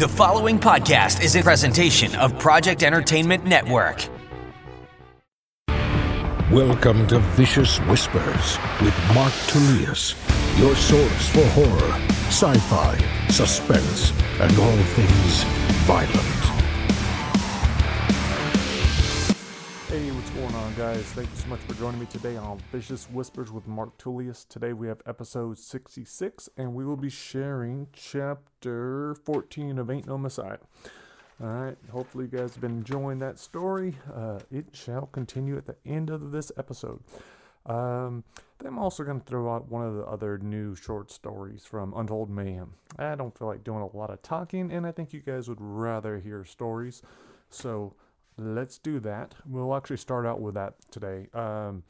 The following podcast is a presentation of Project Entertainment Network. Welcome to Vicious Whispers with Mark Tullius, your source for horror, sci fi, suspense, and all things violent. Guys? Thank you so much for joining me today on Vicious Whispers with Mark Tullius. Today we have episode 66, and we will be sharing chapter 14 of Ain't No Messiah. Alright, hopefully, you guys have been enjoying that story. Uh, it shall continue at the end of this episode. Um, I'm also going to throw out one of the other new short stories from Untold Mayhem. I don't feel like doing a lot of talking, and I think you guys would rather hear stories. So, let's do that. We'll actually start out with that today. Um,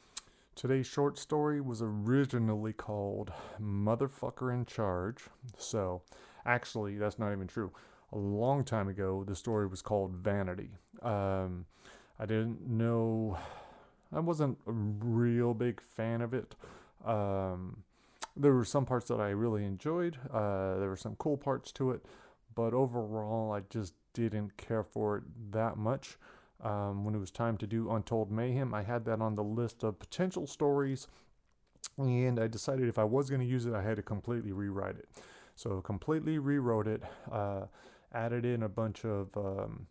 today's short story was originally called Motherfucker in Charge. So, actually, that's not even true. A long time ago, the story was called Vanity. Um, I didn't know, I wasn't a real big fan of it. Um, there were some parts that I really enjoyed, uh, there were some cool parts to it, but overall, I just didn't care for it that much. Um, when it was time to do Untold Mayhem, I had that on the list of potential stories, and I decided if I was going to use it, I had to completely rewrite it. So, completely rewrote it, uh, added in a bunch of um,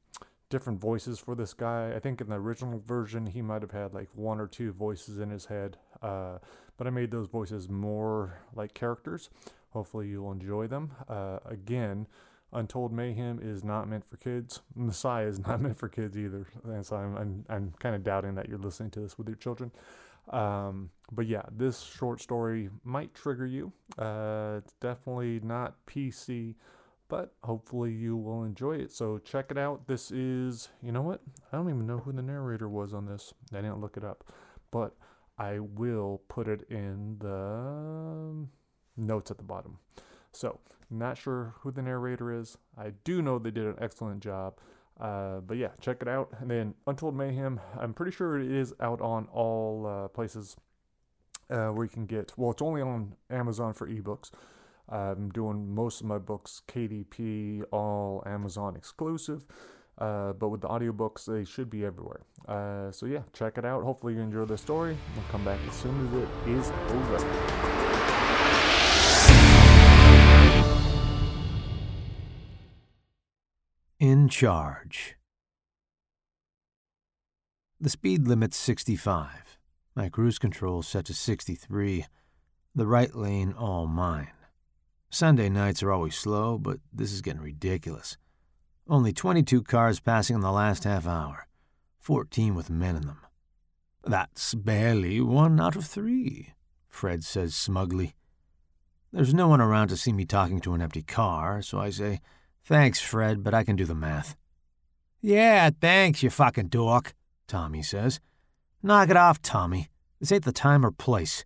different voices for this guy. I think in the original version, he might have had like one or two voices in his head, uh, but I made those voices more like characters. Hopefully, you'll enjoy them. Uh, again, Untold Mayhem is not meant for kids. Messiah is not meant for kids either. And so I'm, I'm, I'm kind of doubting that you're listening to this with your children. Um, but yeah, this short story might trigger you. Uh, it's definitely not PC, but hopefully you will enjoy it. So check it out. This is, you know what? I don't even know who the narrator was on this. I didn't look it up, but I will put it in the notes at the bottom. So, not sure who the narrator is. I do know they did an excellent job. Uh, but yeah, check it out. And then Untold Mayhem, I'm pretty sure it is out on all uh, places uh, where you can get. Well, it's only on Amazon for ebooks. I'm doing most of my books KDP, all Amazon exclusive. Uh, but with the audiobooks, they should be everywhere. Uh, so yeah, check it out. Hopefully you enjoy the story. We'll come back as soon as it is over. In charge. The speed limit's 65. My cruise control set to 63. The right lane all mine. Sunday nights are always slow, but this is getting ridiculous. Only 22 cars passing in the last half hour, 14 with men in them. That's barely one out of three, Fred says smugly. There's no one around to see me talking to an empty car, so I say, Thanks, Fred, but I can do the math. Yeah, thanks, you fucking dork, Tommy says. Knock it off, Tommy. This ain't the time or place.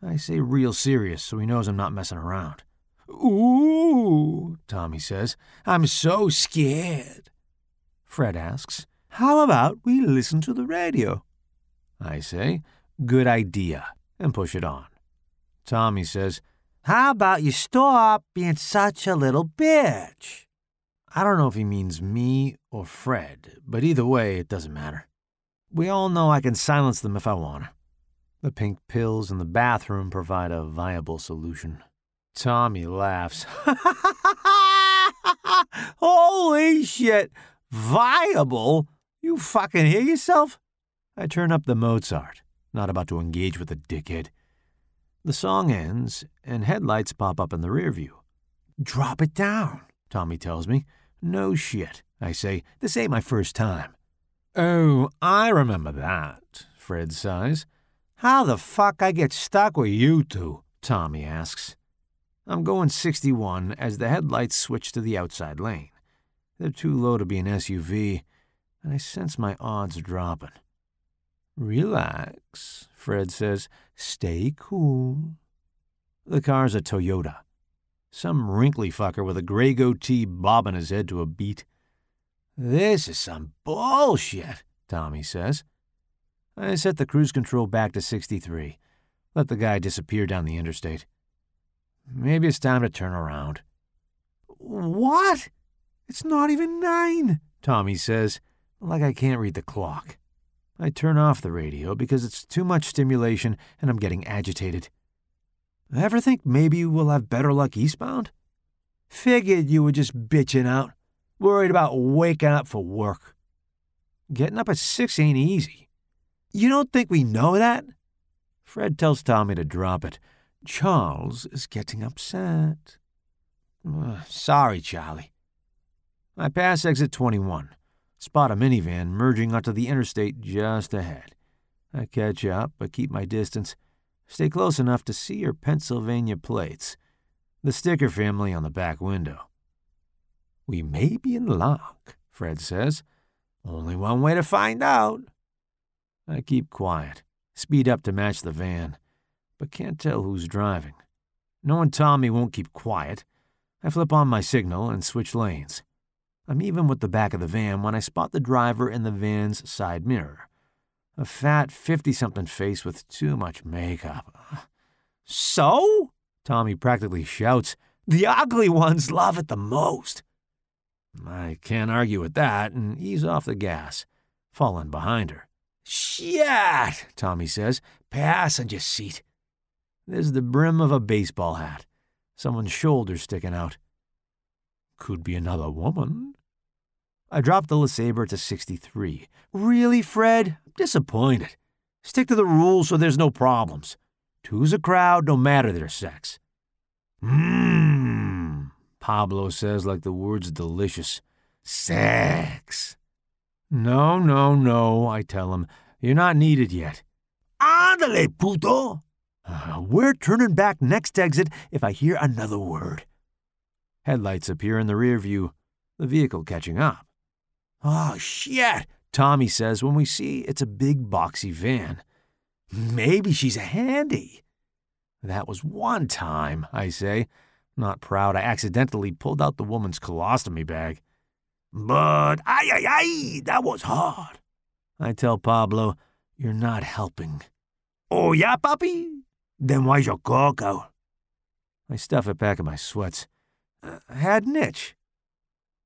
I say real serious so he knows I'm not messing around. Ooh, Tommy says. I'm so scared. Fred asks, How about we listen to the radio? I say, Good idea, and push it on. Tommy says, How about you stop being such a little bitch? I don't know if he means me or Fred, but either way, it doesn't matter. We all know I can silence them if I want. The pink pills in the bathroom provide a viable solution. Tommy laughs. Holy shit! Viable? You fucking hear yourself? I turn up the Mozart, not about to engage with the dickhead. The song ends, and headlights pop up in the rear view. Drop it down, Tommy tells me. No shit, I say. This ain't my first time. Oh, I remember that, Fred sighs. How the fuck I get stuck with you two? Tommy asks. I'm going 61 as the headlights switch to the outside lane. They're too low to be an SUV, and I sense my odds dropping. Relax, Fred says. Stay cool. The car's a Toyota. Some wrinkly fucker with a gray goatee bobbing his head to a beat. This is some bullshit, Tommy says. I set the cruise control back to 63. Let the guy disappear down the interstate. Maybe it's time to turn around. What? It's not even nine, Tommy says, like I can't read the clock. I turn off the radio because it's too much stimulation and I'm getting agitated. Ever think maybe we'll have better luck eastbound? Figured you were just bitching out, worried about waking up for work. Getting up at six ain't easy. You don't think we know that? Fred tells Tommy to drop it. Charles is getting upset. Uh, sorry, Charlie. I pass exit 21, spot a minivan merging onto the interstate just ahead. I catch up, but keep my distance. Stay close enough to see your Pennsylvania plates, the sticker family on the back window. We may be in luck, Fred says. Only one way to find out. I keep quiet, speed up to match the van, but can't tell who's driving. Knowing Tommy won't keep quiet, I flip on my signal and switch lanes. I'm even with the back of the van when I spot the driver in the van's side mirror. A fat 50 something face with too much makeup. So? Tommy practically shouts. The ugly ones love it the most. I can't argue with that and ease off the gas, falling behind her. Shit, Tommy says. Passenger seat. There's the brim of a baseball hat, someone's shoulder sticking out. Could be another woman. I dropped the LeSabre to 63. Really, Fred? Disappointed. Stick to the rules so there's no problems. Two's a crowd, no matter their sex. Mmm, Pablo says like the word's delicious. Sex. No, no, no, I tell him. You're not needed yet. Ándale, puto! Uh, we're turning back next exit if I hear another word. Headlights appear in the rear view, the vehicle catching up. Oh, shit, Tommy says when we see it's a big boxy van. Maybe she's a handy. That was one time, I say. Not proud I accidentally pulled out the woman's colostomy bag. But, ay, ay, ay, that was hard. I tell Pablo, you're not helping. Oh, yeah, papi? Then why's your cock out? I stuff it back in my sweats. Uh, had an itch.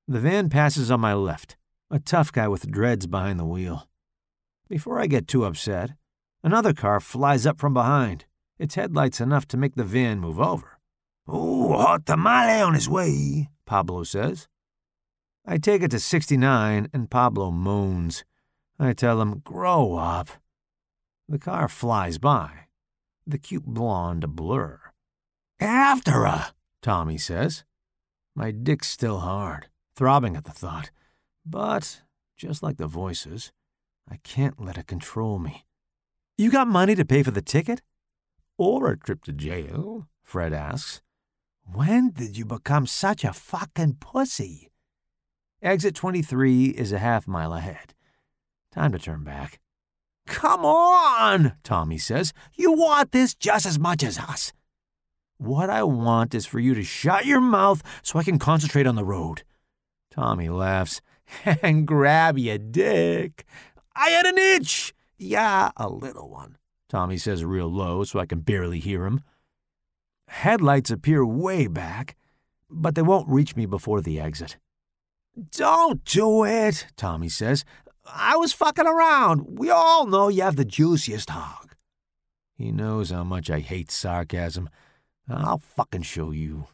The van passes on my left, a tough guy with dreads behind the wheel. Before I get too upset, another car flies up from behind, its headlights enough to make the van move over. Oh, hot tamale on his way, Pablo says. I take it to 69, and Pablo moans. I tell him, grow up. The car flies by, the cute blonde a blur. After her, Tommy says. My dick's still hard, throbbing at the thought. But, just like the voices, I can't let it control me. You got money to pay for the ticket? Or a trip to jail? Fred asks. When did you become such a fucking pussy? Exit 23 is a half mile ahead. Time to turn back. Come on, Tommy says. You want this just as much as us. What I want is for you to shut your mouth so I can concentrate on the road. Tommy laughs. And grab your dick. I had an itch. Yeah, a little one. Tommy says real low so I can barely hear him. Headlights appear way back, but they won't reach me before the exit. Don't do it, Tommy says. I was fucking around. We all know you have the juiciest hog. He knows how much I hate sarcasm. I'll fucking show you.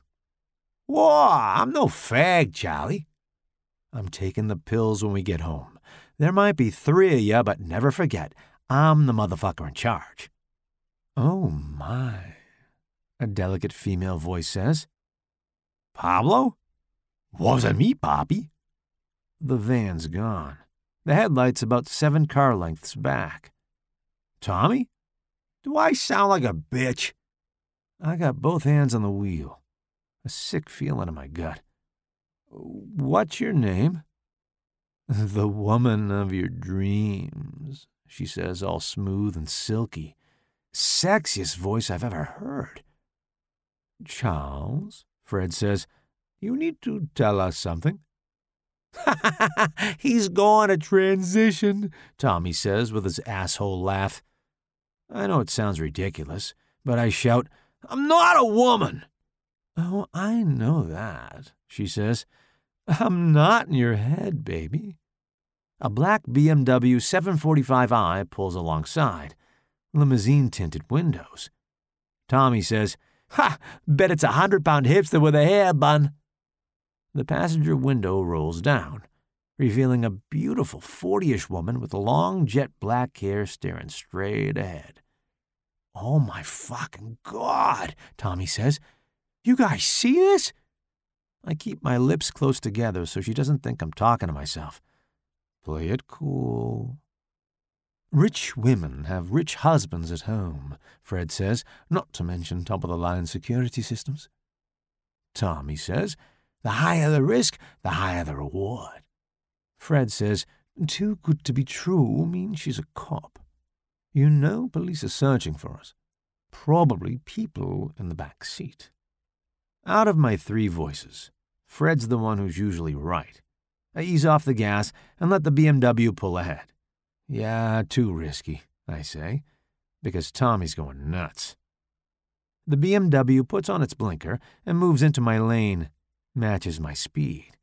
Whoa, I'm no fag, Charlie. I'm taking the pills when we get home. There might be three of you, but never forget, I'm the motherfucker in charge. Oh my, a delicate female voice says. Pablo? Wasn't me, Papi. The van's gone. The headlight's about seven car lengths back. Tommy? Do I sound like a bitch? I got both hands on the wheel. A sick feeling in my gut. What's your name? The woman of your dreams, she says, all smooth and silky. Sexiest voice I've ever heard. Charles, Fred says, you need to tell us something. He's gone a transition, Tommy says with his asshole laugh. I know it sounds ridiculous, but I shout, I'm not a woman. Oh, I know that, she says. I'm not in your head, baby. A black BMW 745i pulls alongside, limousine tinted windows. Tommy says, Ha! Bet it's a hundred pound hipster with a hair bun. The passenger window rolls down, revealing a beautiful 40 ish woman with long jet black hair staring straight ahead. Oh my fucking God, Tommy says. You guys see this? I keep my lips close together so she doesn't think I'm talking to myself. Play it cool. Rich women have rich husbands at home, Fred says, not to mention top of the line security systems. Tommy says, the higher the risk, the higher the reward. Fred says, too good to be true means she's a cop. You know police are searching for us. Probably people in the back seat. Out of my three voices, Fred's the one who's usually right. I ease off the gas and let the BMW pull ahead. Yeah, too risky, I say, because Tommy's going nuts. The BMW puts on its blinker and moves into my lane, matches my speed.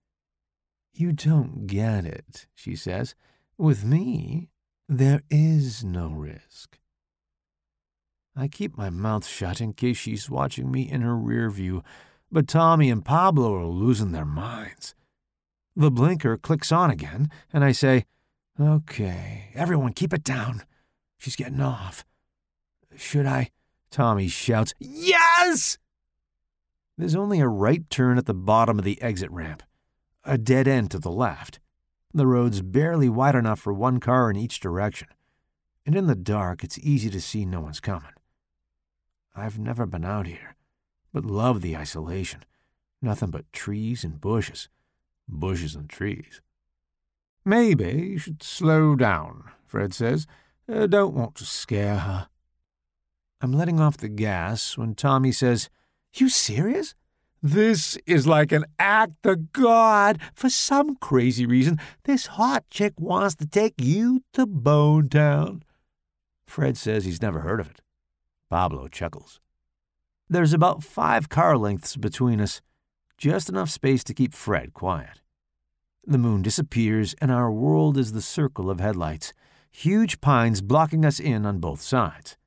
You don't get it, she says. With me, there is no risk. I keep my mouth shut in case she's watching me in her rear view, but Tommy and Pablo are losing their minds. The blinker clicks on again, and I say, Okay, everyone keep it down. She's getting off. Should I? Tommy shouts, Yes! There's only a right turn at the bottom of the exit ramp, a dead end to the left. The road's barely wide enough for one car in each direction, and in the dark it's easy to see no one's coming. I've never been out here, but love the isolation. Nothing but trees and bushes, bushes and trees. Maybe you should slow down, Fred says. I don't want to scare her. I'm letting off the gas when Tommy says, You serious? This is like an act of God. For some crazy reason, this hot chick wants to take you to Bone Town. Fred says he's never heard of it. Pablo chuckles. There's about five car lengths between us, just enough space to keep Fred quiet. The moon disappears, and our world is the circle of headlights, huge pines blocking us in on both sides.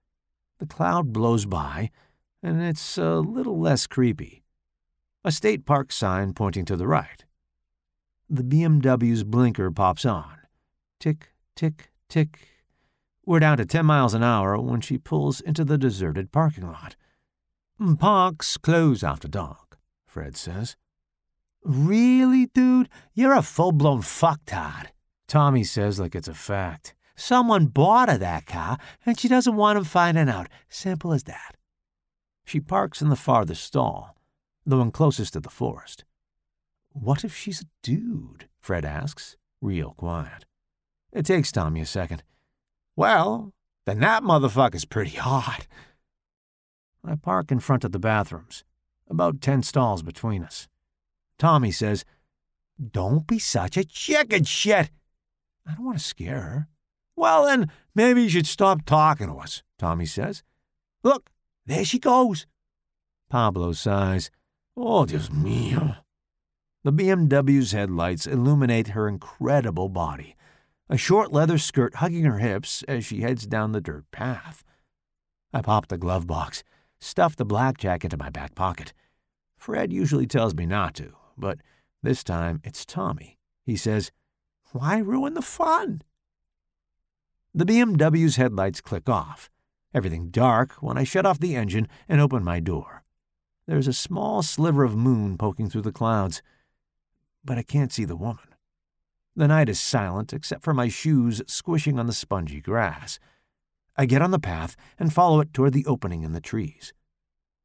The cloud blows by, and it's a little less creepy. A state park sign pointing to the right. The BMW's blinker pops on. Tick, tick, tick, we're down to 10 miles an hour when she pulls into the deserted parking lot. Mm, parks close after dark, Fred says. Really, dude? You're a full blown fucktard. Tommy says like it's a fact. Someone bought her that car, and she doesn't want him finding out. Simple as that. She parks in the farthest stall, the one closest to the forest. What if she's a dude? Fred asks, real quiet. It takes Tommy a second. Well, then that motherfucker's pretty hot. I park in front of the bathrooms, about ten stalls between us. Tommy says, Don't be such a chicken shit. I don't want to scare her. Well, then, maybe you should stop talking to us, Tommy says. Look, there she goes. Pablo sighs. Oh, Dios mío. The BMW's headlights illuminate her incredible body, a short leather skirt hugging her hips as she heads down the dirt path. I pop the glove box, stuff the blackjack into my back pocket. Fred usually tells me not to, but this time it's Tommy. He says, Why ruin the fun? The BMW's headlights click off, everything dark when I shut off the engine and open my door. There's a small sliver of moon poking through the clouds, but I can't see the woman. The night is silent except for my shoes squishing on the spongy grass. I get on the path and follow it toward the opening in the trees.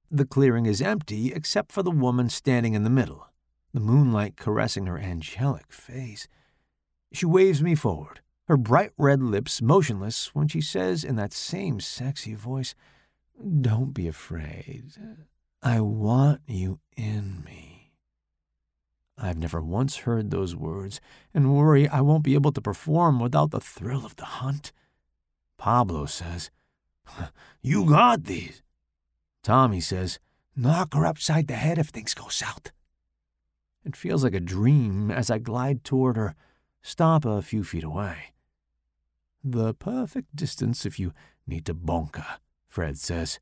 The clearing is empty except for the woman standing in the middle, the moonlight caressing her angelic face. She waves me forward, her bright red lips motionless when she says in that same sexy voice, Don't be afraid. I want you in me. I've never once heard those words and worry I won't be able to perform without the thrill of the hunt. Pablo says, You got these. Tommy says, Knock her upside the head if things go south. It feels like a dream as I glide toward her, stop a few feet away. The perfect distance if you need to bonka, Fred says.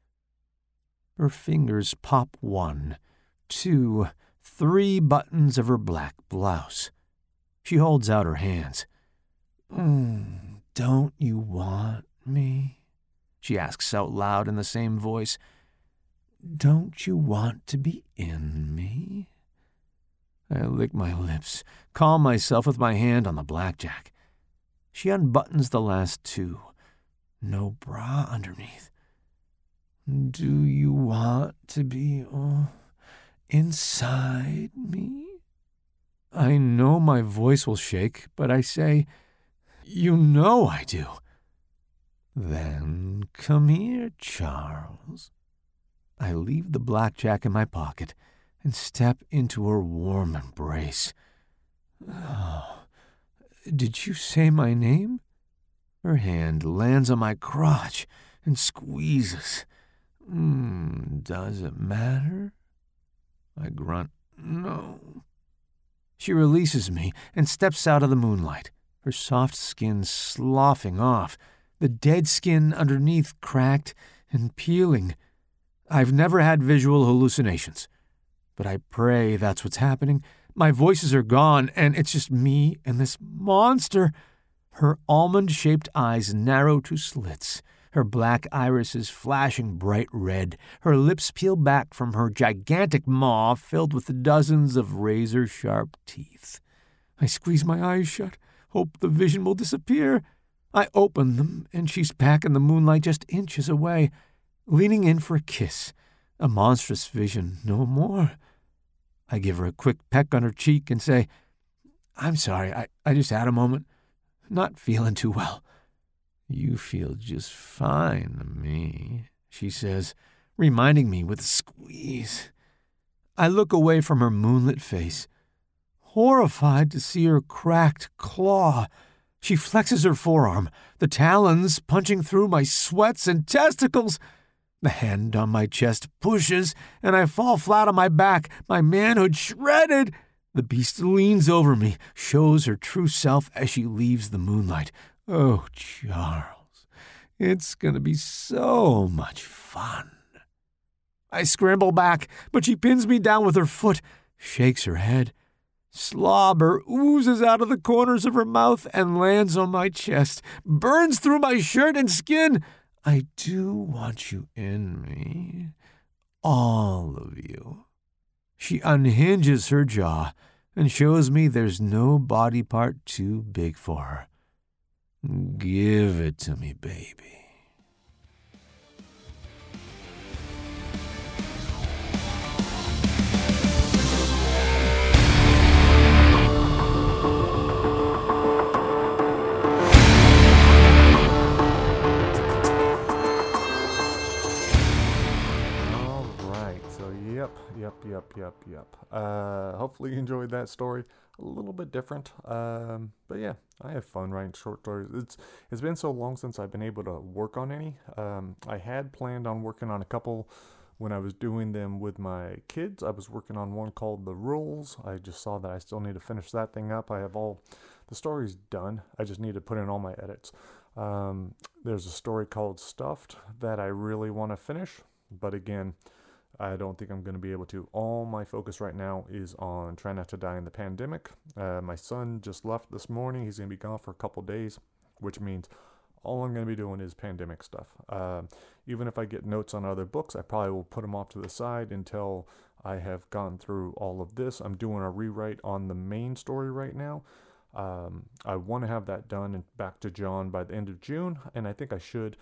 Her fingers pop one, two, three buttons of her black blouse. She holds out her hands. Mm, don't you want me? She asks out loud in the same voice. Don't you want to be in me? I lick my lips, calm myself with my hand on the blackjack. She unbuttons the last two. No bra underneath. Do you want to be uh, inside me? I know my voice will shake, but I say, You know I do. Then come here, Charles. I leave the blackjack in my pocket and step into her warm embrace. Oh, did you say my name? Her hand lands on my crotch and squeezes. Mm, does it matter? I grunt, no. She releases me and steps out of the moonlight, her soft skin sloughing off, the dead skin underneath cracked and peeling. I've never had visual hallucinations, but I pray that's what's happening. My voices are gone, and it's just me and this monster. Her almond shaped eyes narrow to slits, her black irises flashing bright red, her lips peel back from her gigantic maw filled with dozens of razor sharp teeth. I squeeze my eyes shut, hope the vision will disappear. I open them, and she's back in the moonlight just inches away, leaning in for a kiss. A monstrous vision, no more. I give her a quick peck on her cheek and say, I'm sorry, I, I just had a moment. Not feeling too well. You feel just fine to me, she says, reminding me with a squeeze. I look away from her moonlit face, horrified to see her cracked claw. She flexes her forearm, the talons punching through my sweats and testicles. The hand on my chest pushes, and I fall flat on my back, my manhood shredded. The beast leans over me, shows her true self as she leaves the moonlight. Oh, Charles, it's going to be so much fun. I scramble back, but she pins me down with her foot, shakes her head. Slobber oozes out of the corners of her mouth and lands on my chest, burns through my shirt and skin. I do want you in me, all of you. She unhinges her jaw and shows me there's no body part too big for her. Give it to me, baby. Yep, yep, yep, yep. Uh, hopefully you enjoyed that story. A little bit different, um, but yeah, I have fun writing short stories. It's it's been so long since I've been able to work on any. Um, I had planned on working on a couple when I was doing them with my kids. I was working on one called The Rules. I just saw that I still need to finish that thing up. I have all the stories done. I just need to put in all my edits. Um, there's a story called Stuffed that I really want to finish, but again. I don't think I'm going to be able to. All my focus right now is on trying not to die in the pandemic. Uh, my son just left this morning. He's going to be gone for a couple days, which means all I'm going to be doing is pandemic stuff. Uh, even if I get notes on other books, I probably will put them off to the side until I have gone through all of this. I'm doing a rewrite on the main story right now. Um, I want to have that done and back to John by the end of June, and I think I should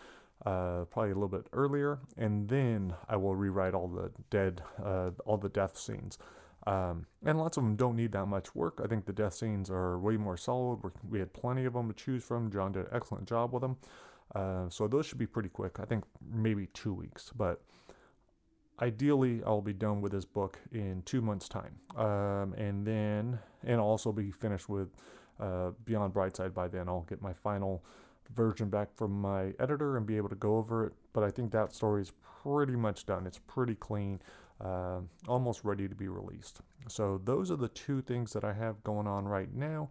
uh, probably a little bit earlier, and then I will rewrite all the dead, uh, all the death scenes. Um, and lots of them don't need that much work. I think the death scenes are way more solid. We're, we had plenty of them to choose from. John did an excellent job with them. Uh, so those should be pretty quick. I think maybe two weeks, but ideally I'll be done with this book in two months' time, um, and then and also be finished with uh, Beyond Brightside by then. I'll get my final version back from my editor and be able to go over it. But I think that story is pretty much done. It's pretty clean. uh, almost ready to be released. So those are the two things that I have going on right now.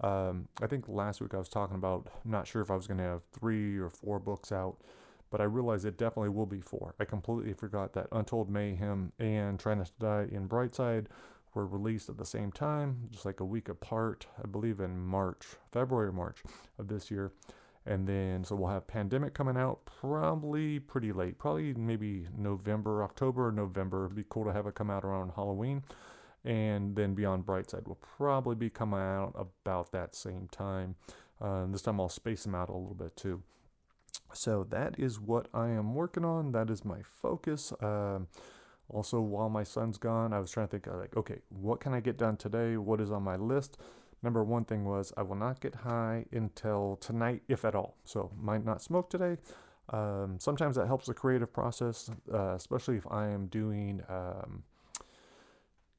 Um, I think last week I was talking about not sure if I was going to have three or four books out, but I realized it definitely will be four. I completely forgot that Untold Mayhem and Try Not to Die in Brightside were released at the same time, just like a week apart, I believe in March, February or March of this year. And then, so we'll have Pandemic coming out probably pretty late, probably maybe November, October, November. It'd be cool to have it come out around Halloween. And then Beyond Brightside will probably be coming out about that same time. Uh, this time I'll space them out a little bit too. So that is what I am working on. That is my focus. Um, also, while my son's gone, I was trying to think, like, okay, what can I get done today? What is on my list? Number one thing was I will not get high until tonight, if at all. So, might not smoke today. Um, sometimes that helps the creative process, uh, especially if I am doing um,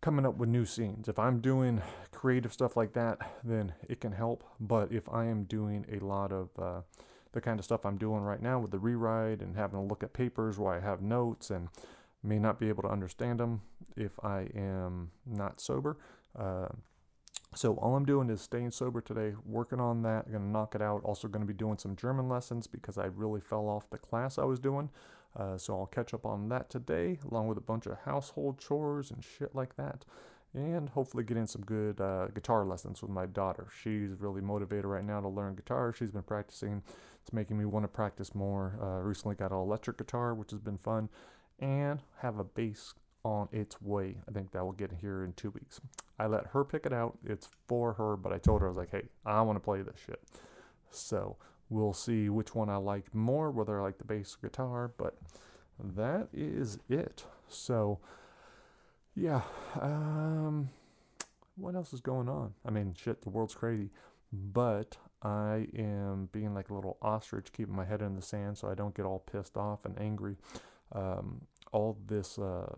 coming up with new scenes. If I'm doing creative stuff like that, then it can help. But if I am doing a lot of uh, the kind of stuff I'm doing right now with the rewrite and having to look at papers where I have notes and may not be able to understand them if I am not sober. Uh, so all I'm doing is staying sober today, working on that, gonna knock it out. Also gonna be doing some German lessons because I really fell off the class I was doing. Uh, so I'll catch up on that today, along with a bunch of household chores and shit like that. And hopefully get in some good uh, guitar lessons with my daughter. She's really motivated right now to learn guitar. She's been practicing. It's making me want to practice more. Uh, recently got an electric guitar, which has been fun and have a bass on its way. I think that will get here in two weeks. I let her pick it out. It's for her, but I told her, I was like, hey, I want to play this shit. So we'll see which one I like more, whether I like the bass or guitar, but that is it. So, yeah. Um, what else is going on? I mean, shit, the world's crazy. But I am being like a little ostrich, keeping my head in the sand so I don't get all pissed off and angry um, all this, uh,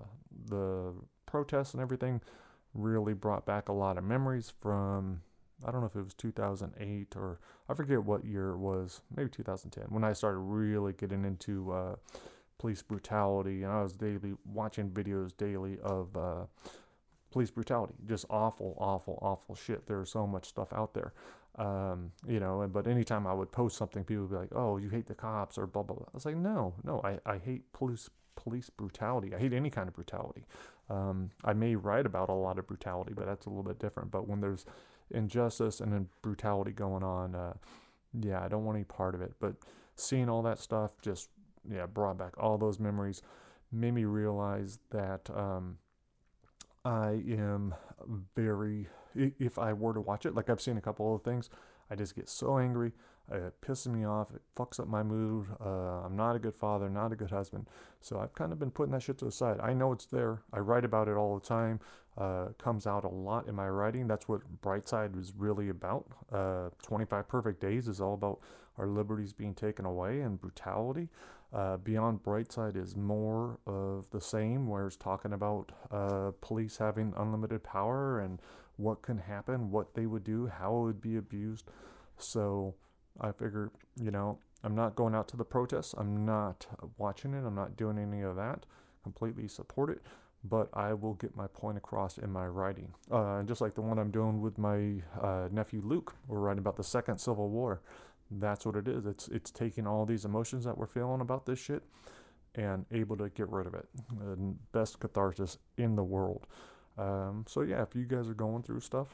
the protests and everything really brought back a lot of memories from, I don't know if it was 2008 or I forget what year it was, maybe 2010, when I started really getting into uh, police brutality. And I was daily watching videos daily of uh, police brutality, just awful, awful, awful shit. There's so much stuff out there. Um, you know, And but anytime I would post something, people would be like, "Oh, you hate the cops," or blah blah blah. I was like, "No, no, I, I hate police police brutality. I hate any kind of brutality. Um, I may write about a lot of brutality, but that's a little bit different. But when there's injustice and then brutality going on, uh, yeah, I don't want any part of it. But seeing all that stuff just yeah brought back all those memories, made me realize that um, I am very if I were to watch it, like I've seen a couple of things, I just get so angry. It pisses me off. It fucks up my mood. Uh, I'm not a good father, not a good husband. So I've kind of been putting that shit to the side. I know it's there. I write about it all the time. Uh, comes out a lot in my writing. That's what Brightside was really about. Uh, 25 Perfect Days is all about our liberties being taken away and brutality. Uh, Beyond Brightside is more of the same, where it's talking about uh, police having unlimited power and what can happen, what they would do, how it would be abused. So I figure, you know, I'm not going out to the protests. I'm not watching it. I'm not doing any of that. Completely support it. But I will get my point across in my writing. Uh, just like the one I'm doing with my uh, nephew Luke. We're writing about the Second Civil War. That's what it is. It's it's taking all these emotions that we're feeling about this shit and able to get rid of it. The best catharsis in the world. Um, so yeah, if you guys are going through stuff,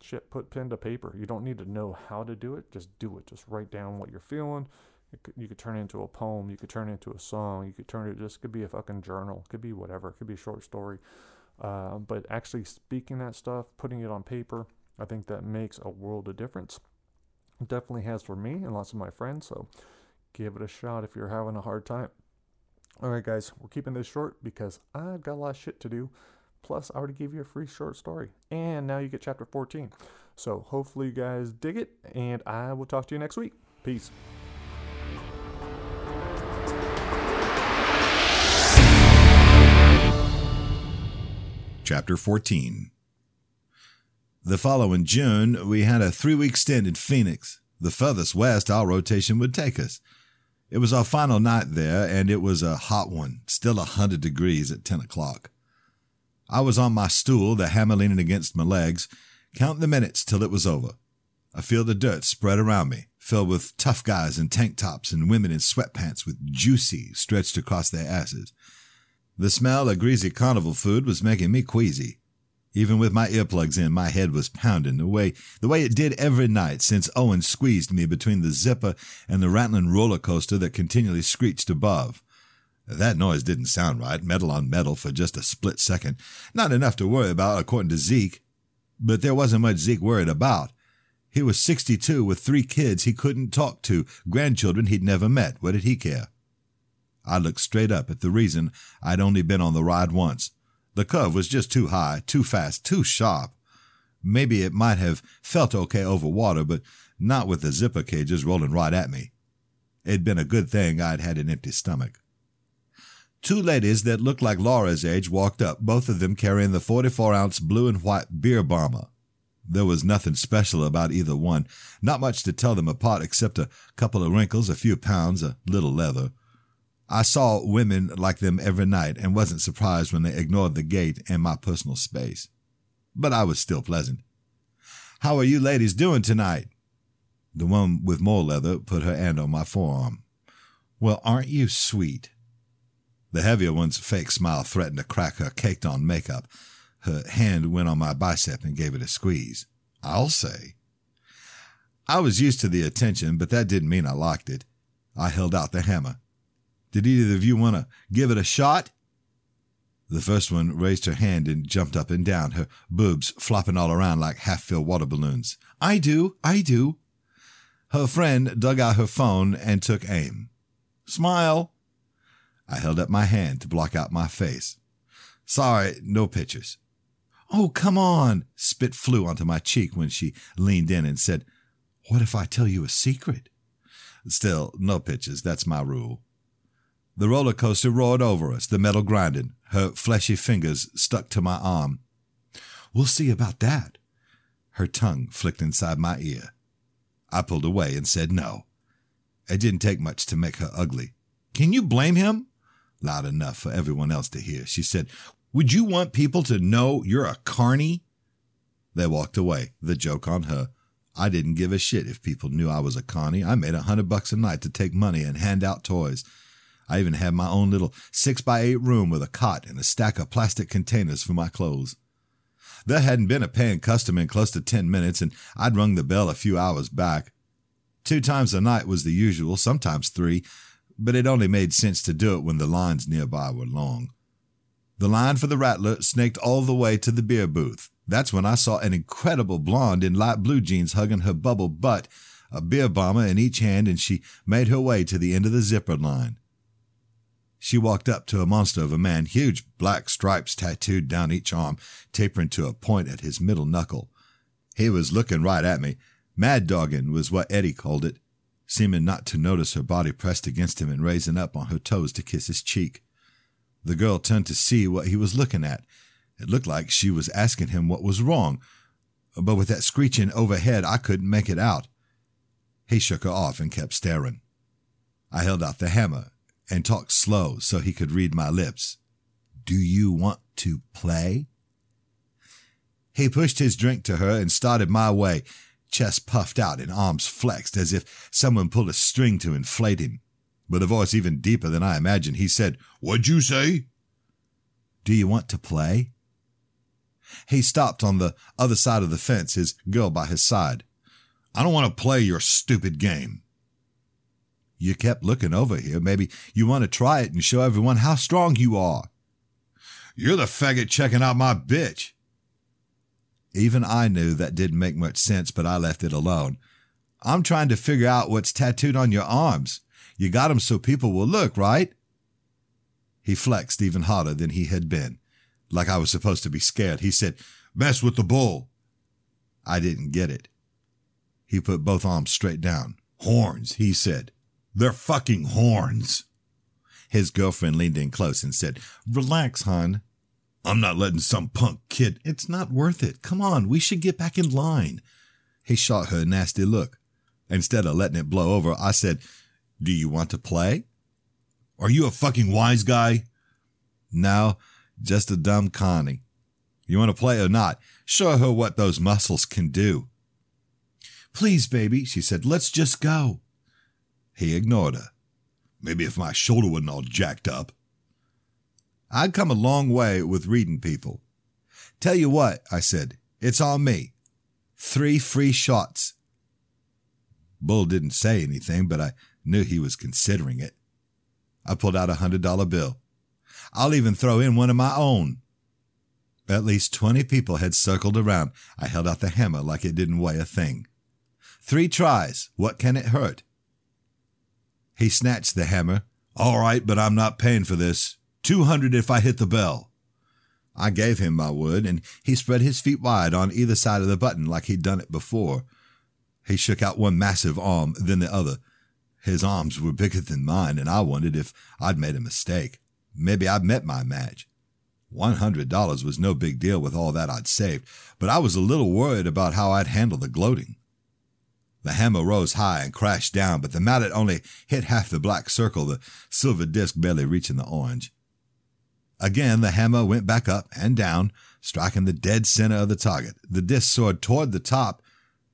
shit, put pen to paper. You don't need to know how to do it. Just do it. Just write down what you're feeling. Could, you could turn it into a poem. You could turn it into a song. You could turn it. Just could be a fucking journal. It could be whatever. It could be a short story. Uh, but actually speaking that stuff, putting it on paper, I think that makes a world of difference. It definitely has for me and lots of my friends. So give it a shot if you're having a hard time. All right, guys, we're keeping this short because I've got a lot of shit to do. Plus, I already gave you a free short story. And now you get chapter 14. So hopefully you guys dig it, and I will talk to you next week. Peace. Chapter 14 The following June, we had a three week stint in Phoenix, the furthest west our rotation would take us. It was our final night there, and it was a hot one, still a 100 degrees at 10 o'clock. I was on my stool, the hammer leaning against my legs, counting the minutes till it was over. I feel the dirt spread around me, filled with tough guys in tank tops and women in sweatpants with juicy stretched across their asses. The smell of greasy carnival food was making me queasy. Even with my earplugs in, my head was pounding the way the way it did every night since Owen squeezed me between the zipper and the rattling roller coaster that continually screeched above. That noise didn't sound right, metal on metal for just a split second. Not enough to worry about, according to Zeke. But there wasn't much Zeke worried about. He was 62 with three kids he couldn't talk to, grandchildren he'd never met. What did he care? I looked straight up at the reason I'd only been on the ride once. The curve was just too high, too fast, too sharp. Maybe it might have felt okay over water, but not with the zipper cages rolling right at me. It'd been a good thing I'd had an empty stomach. Two ladies that looked like Laura's age walked up, both of them carrying the 44 ounce blue and white beer bomber. There was nothing special about either one, not much to tell them apart except a couple of wrinkles, a few pounds, a little leather. I saw women like them every night and wasn't surprised when they ignored the gate and my personal space. But I was still pleasant. How are you ladies doing tonight? The one with more leather put her hand on my forearm. Well, aren't you sweet? The heavier one's fake smile threatened to crack her caked on makeup. Her hand went on my bicep and gave it a squeeze. I'll say. I was used to the attention, but that didn't mean I liked it. I held out the hammer. Did either of you want to give it a shot? The first one raised her hand and jumped up and down, her boobs flopping all around like half filled water balloons. I do, I do. Her friend dug out her phone and took aim. Smile. I held up my hand to block out my face. Sorry, no pictures. Oh, come on. Spit flew onto my cheek when she leaned in and said, What if I tell you a secret? Still, no pictures. That's my rule. The roller coaster roared over us, the metal grinding. Her fleshy fingers stuck to my arm. We'll see about that. Her tongue flicked inside my ear. I pulled away and said no. It didn't take much to make her ugly. Can you blame him? Loud enough for everyone else to hear. She said, Would you want people to know you're a carny? They walked away, the joke on her. I didn't give a shit if people knew I was a carny. I made a hundred bucks a night to take money and hand out toys. I even had my own little six by eight room with a cot and a stack of plastic containers for my clothes. There hadn't been a paying customer in close to ten minutes, and I'd rung the bell a few hours back. Two times a night was the usual, sometimes three, but it only made sense to do it when the lines nearby were long. The line for the Rattler snaked all the way to the beer booth. That's when I saw an incredible blonde in light blue jeans hugging her bubble butt, a beer bomber in each hand, and she made her way to the end of the zipper line. She walked up to a monster of a man, huge black stripes tattooed down each arm, tapering to a point at his middle knuckle. He was looking right at me. Mad dogging was what Eddie called it, seeming not to notice her body pressed against him and raising up on her toes to kiss his cheek. The girl turned to see what he was looking at. It looked like she was asking him what was wrong, but with that screeching overhead, I couldn't make it out. He shook her off and kept staring. I held out the hammer and talked slow so he could read my lips. Do you want to play? He pushed his drink to her and started my way, chest puffed out and arms flexed as if someone pulled a string to inflate him. With a voice even deeper than I imagined, he said, What'd you say? Do you want to play? He stopped on the other side of the fence, his girl by his side. I don't want to play your stupid game. You kept looking over here. Maybe you want to try it and show everyone how strong you are. You're the faggot checking out my bitch. Even I knew that didn't make much sense, but I left it alone. I'm trying to figure out what's tattooed on your arms. You got 'em so people will look, right? He flexed even harder than he had been. Like I was supposed to be scared. He said, Mess with the bull. I didn't get it. He put both arms straight down. Horns, he said. They're fucking horns. His girlfriend leaned in close and said, Relax, hon. I'm not letting some punk kid. It's not worth it. Come on, we should get back in line. He shot her a nasty look. Instead of letting it blow over, I said, Do you want to play? Are you a fucking wise guy? No, just a dumb Connie. You want to play or not? Show her what those muscles can do. Please, baby, she said, let's just go. He ignored her. Maybe if my shoulder wasn't all jacked up. I'd come a long way with reading people. Tell you what, I said, it's on me. Three free shots. Bull didn't say anything, but I knew he was considering it. I pulled out a hundred dollar bill. I'll even throw in one of my own. At least 20 people had circled around. I held out the hammer like it didn't weigh a thing. Three tries. What can it hurt? He snatched the hammer. All right, but I'm not paying for this. 200 if I hit the bell. I gave him my wood, and he spread his feet wide on either side of the button like he'd done it before. He shook out one massive arm, then the other. His arms were bigger than mine, and I wondered if I'd made a mistake. Maybe I'd met my match. One hundred dollars was no big deal with all that I'd saved, but I was a little worried about how I'd handle the gloating. The hammer rose high and crashed down, but the mallet only hit half the black circle, the silver disc barely reaching the orange. Again, the hammer went back up and down, striking the dead center of the target. The disc soared toward the top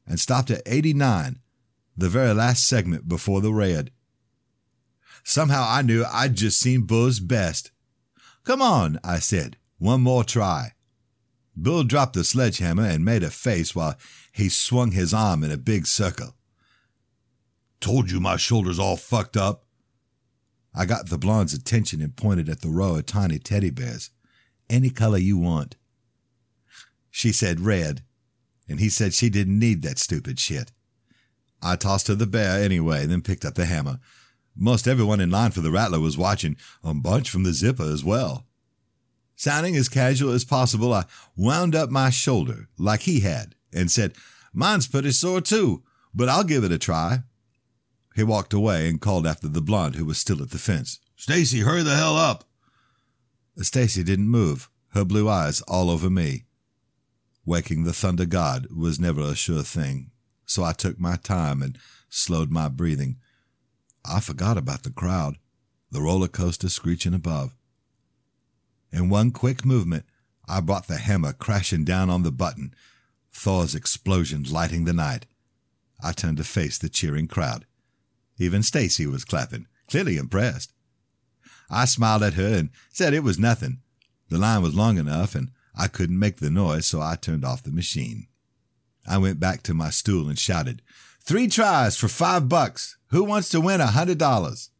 and stopped at 89, the very last segment before the red. Somehow I knew I'd just seen Bull's best. Come on, I said. One more try. Bull dropped the sledgehammer and made a face while he swung his arm in a big circle. Told you my shoulder's all fucked up. I got the blonde's attention and pointed at the row of tiny teddy bears. Any color you want. She said red, and he said she didn't need that stupid shit. I tossed her the bear anyway, then picked up the hammer. Most everyone in line for the Rattler was watching, a bunch from the Zipper as well. Sounding as casual as possible, I wound up my shoulder like he had and said, Mine's pretty sore too, but I'll give it a try. He walked away and called after the blonde who was still at the fence. Stacy, hurry the hell up. Stacy didn't move, her blue eyes all over me. Waking the thunder god was never a sure thing, so I took my time and slowed my breathing. I forgot about the crowd, the roller coaster screeching above. In one quick movement, I brought the hammer crashing down on the button, Thor's explosion lighting the night. I turned to face the cheering crowd. Even Stacy was clapping, clearly impressed. I smiled at her and said it was nothing. The line was long enough and I couldn't make the noise, so I turned off the machine. I went back to my stool and shouted, Three tries for five bucks. Who wants to win a hundred dollars?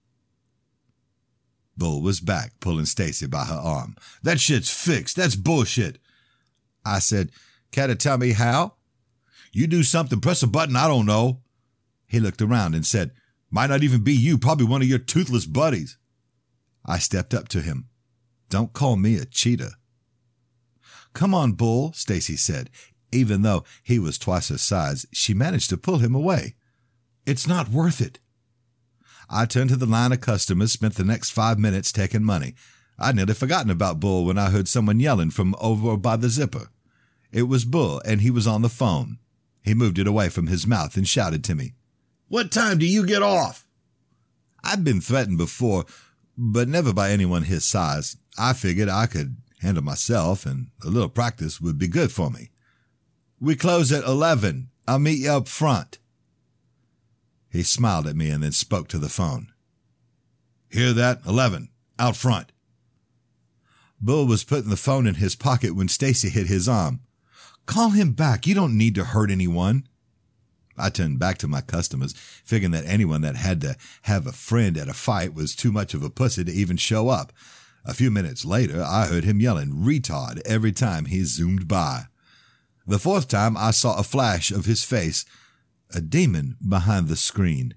Bull was back, pulling Stacy by her arm. That shit's fixed. That's bullshit. I said, Care to tell me how? You do something, press a button, I don't know. He looked around and said, Might not even be you, probably one of your toothless buddies. I stepped up to him. Don't call me a cheater. Come on, Bull, Stacy said. Even though he was twice her size, she managed to pull him away. It's not worth it. I turned to the line of customers, spent the next five minutes taking money. I'd nearly forgotten about Bull when I heard someone yelling from over by the zipper. It was Bull, and he was on the phone. He moved it away from his mouth and shouted to me, What time do you get off? I'd been threatened before, but never by anyone his size. I figured I could handle myself, and a little practice would be good for me. We close at 11. I'll meet you up front. He smiled at me and then spoke to the phone. Hear that? 11. Out front. Bull was putting the phone in his pocket when Stacy hit his arm. Call him back. You don't need to hurt anyone. I turned back to my customers, figuring that anyone that had to have a friend at a fight was too much of a pussy to even show up. A few minutes later, I heard him yelling retard every time he zoomed by. The fourth time, I saw a flash of his face, a demon behind the screen.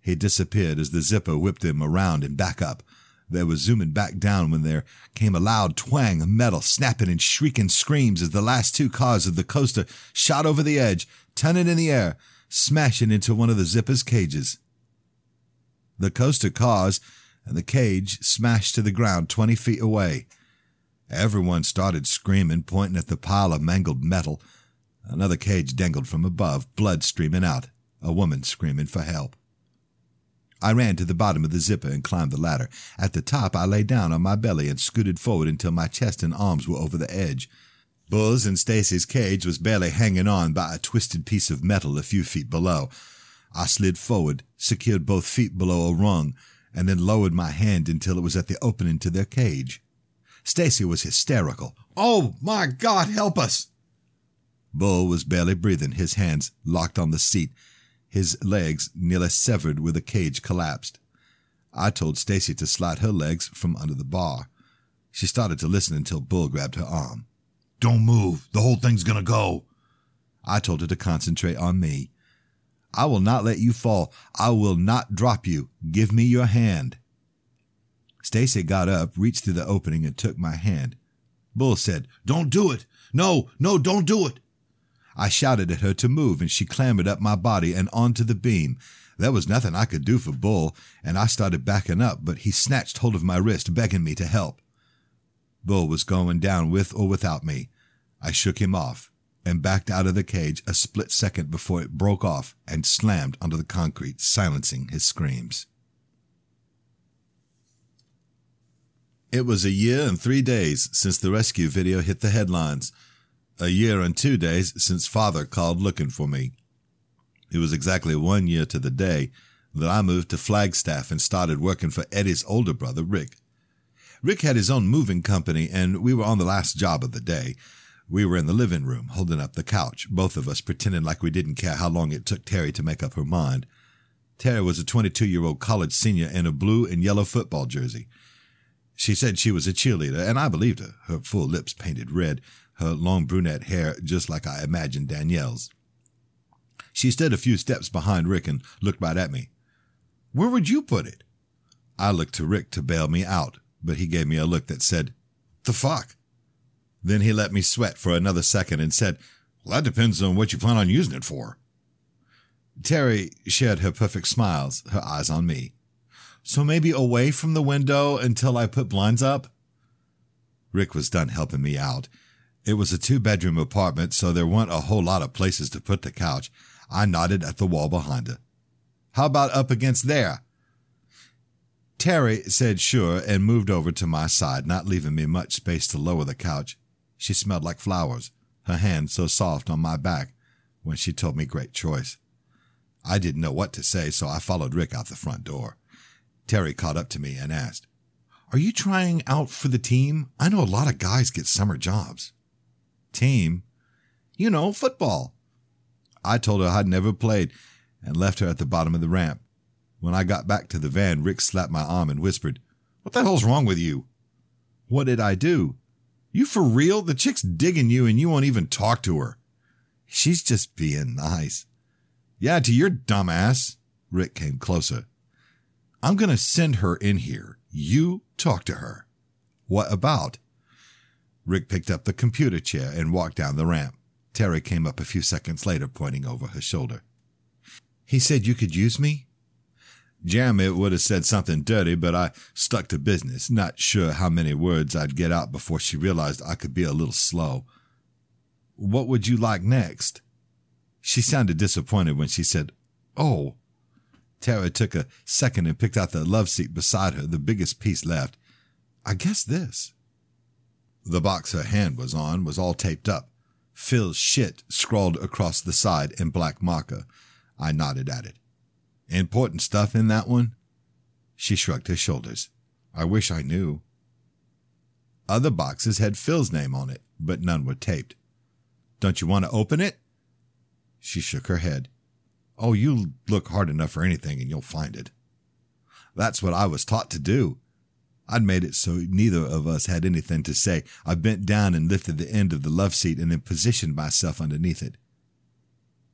He disappeared as the zipper whipped him around and back up. They were zooming back down when there came a loud twang of metal, snapping and shrieking screams as the last two cars of the coaster shot over the edge, turning in the air, smashing into one of the zipper's cages. The coaster cars and the cage smashed to the ground 20 feet away. Everyone started screaming, pointing at the pile of mangled metal. Another cage dangled from above, blood streaming out, a woman screaming for help. I ran to the bottom of the zipper and climbed the ladder. At the top, I lay down on my belly and scooted forward until my chest and arms were over the edge. Bull's and Stacy's cage was barely hanging on by a twisted piece of metal a few feet below. I slid forward, secured both feet below a rung, and then lowered my hand until it was at the opening to their cage. Stacy was hysterical. Oh, my God, help us! Bull was barely breathing, his hands locked on the seat, his legs nearly severed where the cage collapsed. I told Stacy to slide her legs from under the bar. She started to listen until Bull grabbed her arm. Don't move. The whole thing's gonna go. I told her to concentrate on me. I will not let you fall. I will not drop you. Give me your hand. Stacy got up, reached through the opening, and took my hand. Bull said, Don't do it. No, no, don't do it. I shouted at her to move, and she clambered up my body and onto the beam. There was nothing I could do for Bull, and I started backing up, but he snatched hold of my wrist, begging me to help. Bull was going down with or without me. I shook him off and backed out of the cage a split second before it broke off and slammed onto the concrete, silencing his screams. It was a year and three days since the rescue video hit the headlines. A year and two days since father called looking for me. It was exactly one year to the day that I moved to Flagstaff and started working for Eddie's older brother, Rick. Rick had his own moving company, and we were on the last job of the day. We were in the living room, holding up the couch, both of us pretending like we didn't care how long it took Terry to make up her mind. Terry was a 22 year old college senior in a blue and yellow football jersey. She said she was a cheerleader, and I believed her, her full lips painted red, her long brunette hair just like I imagined Danielle's. She stood a few steps behind Rick and looked right at me. Where would you put it? I looked to Rick to bail me out, but he gave me a look that said, The fuck? Then he let me sweat for another second and said, Well, that depends on what you plan on using it for. Terry shared her perfect smiles, her eyes on me. So maybe away from the window until I put blinds up? Rick was done helping me out. It was a two bedroom apartment, so there weren't a whole lot of places to put the couch. I nodded at the wall behind her. How about up against there? Terry said sure and moved over to my side, not leaving me much space to lower the couch. She smelled like flowers, her hand so soft on my back when she told me great choice. I didn't know what to say, so I followed Rick out the front door. Terry caught up to me and asked, Are you trying out for the team? I know a lot of guys get summer jobs. Team? You know, football. I told her I'd never played and left her at the bottom of the ramp. When I got back to the van, Rick slapped my arm and whispered, What the hell's wrong with you? What did I do? You for real? The chick's digging you and you won't even talk to her. She's just being nice. Yeah, to your dumbass. Rick came closer. I'm going to send her in here. You talk to her. What about? Rick picked up the computer chair and walked down the ramp. Terry came up a few seconds later, pointing over her shoulder. He said you could use me? Jeremy would have said something dirty, but I stuck to business, not sure how many words I'd get out before she realized I could be a little slow. What would you like next? She sounded disappointed when she said, Oh, Tara took a second and picked out the love seat beside her, the biggest piece left. I guess this. The box her hand was on was all taped up. Phil's shit scrawled across the side in black marker. I nodded at it. Important stuff in that one? She shrugged her shoulders. I wish I knew. Other boxes had Phil's name on it, but none were taped. Don't you want to open it? She shook her head. Oh, you look hard enough for anything and you'll find it. That's what I was taught to do. I'd made it so neither of us had anything to say. I bent down and lifted the end of the love seat and then positioned myself underneath it.